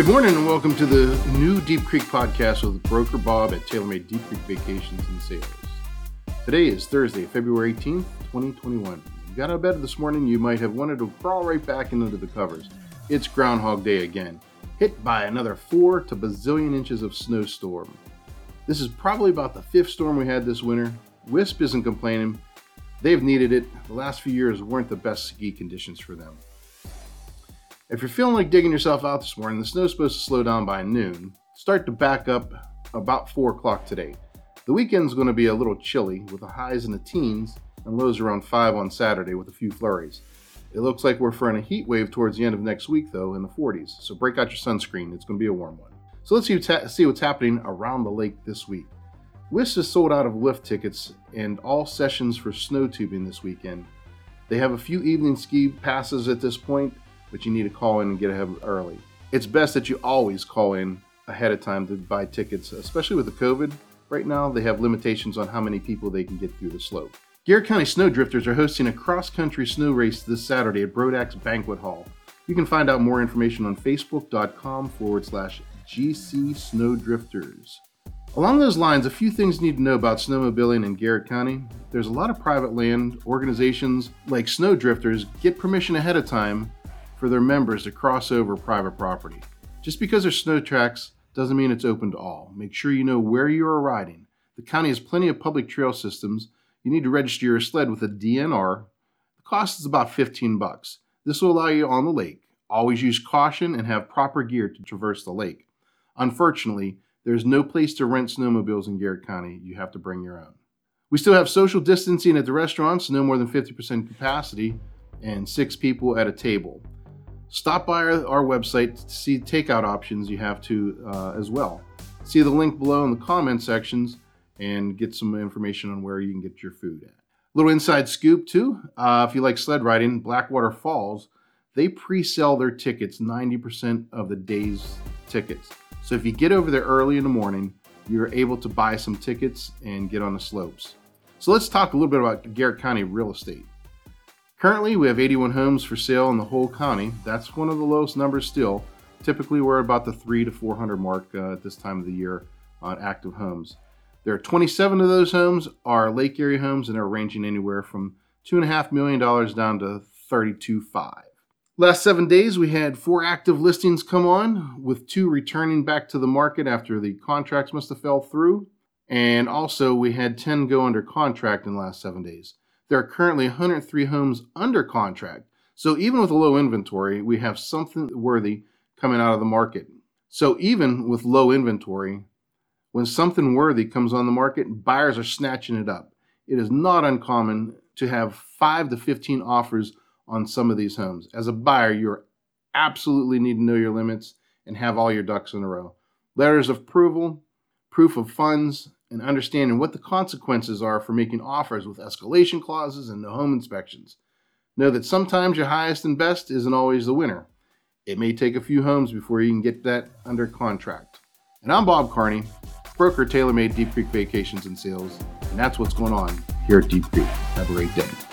Good morning and welcome to the new Deep Creek podcast with Broker Bob at TaylorMade Deep Creek Vacations and Sales. Today is Thursday, February 18th, 2021. You got out of bed this morning, you might have wanted to crawl right back into the covers. It's Groundhog Day again, hit by another four to bazillion inches of snowstorm. This is probably about the fifth storm we had this winter. Wisp isn't complaining. They've needed it. The last few years weren't the best ski conditions for them. If you're feeling like digging yourself out this morning, the snow's supposed to slow down by noon. Start to back up about 4 o'clock today. The weekend's going to be a little chilly with the highs in the teens and lows around 5 on Saturday with a few flurries. It looks like we're for a heat wave towards the end of next week, though, in the 40s. So break out your sunscreen. It's going to be a warm one. So let's see, what's happening around the lake this week. Wisp is sold out of lift tickets and all sessions for snow tubing this weekend. They have a few evening ski passes at this point, but you need to call in and get ahead early. It's best that you always call in ahead of time to buy tickets, especially with the COVID. Right now, they have limitations on how many people they can get through the slope. Garrett County Snowdrifters are hosting a cross country snow race this Saturday at Brodax Banquet Hall. You can find out more information on facebook.com forward slash GC Snowdrifters. Along those lines, a few things you need to know about snowmobiling in Garrett County. There's a lot of private land. Organizations like Snowdrifters get permission ahead of time for their members to cross over private property. Just because there's snow tracks doesn't mean it's open to all. Make sure you know where you are riding. The county has plenty of public trail systems. You need to register your sled with a DNR. The cost is about 15 bucks. This will allow you on the lake. Always use caution and have proper gear to traverse the lake. Unfortunately, there's no place to rent snowmobiles in Garrett County. You have to bring your own. We still have social distancing at the restaurants, no more than 50% capacity, and six people at a table stop by our, our website to see takeout options you have to uh, as well. See the link below in the comment sections and get some information on where you can get your food at. A little inside scoop too. Uh, if you like sled riding, Blackwater Falls, they pre-sell their tickets 90% of the day's tickets. So if you get over there early in the morning, you're able to buy some tickets and get on the slopes. So let's talk a little bit about Garrett County real estate. Currently, we have 81 homes for sale in the whole county. That's one of the lowest numbers still. Typically, we're about the three to 400 mark uh, at this time of the year on active homes. There are 27 of those homes are lake area homes, and they're ranging anywhere from two and a half million dollars down to 32.5. Last seven days, we had four active listings come on, with two returning back to the market after the contracts must have fell through, and also we had 10 go under contract in the last seven days. There are currently 103 homes under contract. So even with a low inventory, we have something worthy coming out of the market. So even with low inventory, when something worthy comes on the market, buyers are snatching it up. It is not uncommon to have 5 to 15 offers on some of these homes. As a buyer, you absolutely need to know your limits and have all your ducks in a row. Letters of approval, proof of funds, and understanding what the consequences are for making offers with escalation clauses and no home inspections. Know that sometimes your highest and best isn't always the winner. It may take a few homes before you can get that under contract. And I'm Bob Carney, broker TaylorMade Deep Creek Vacations and Sales, and that's what's going on here at Deep Creek. Have a great day.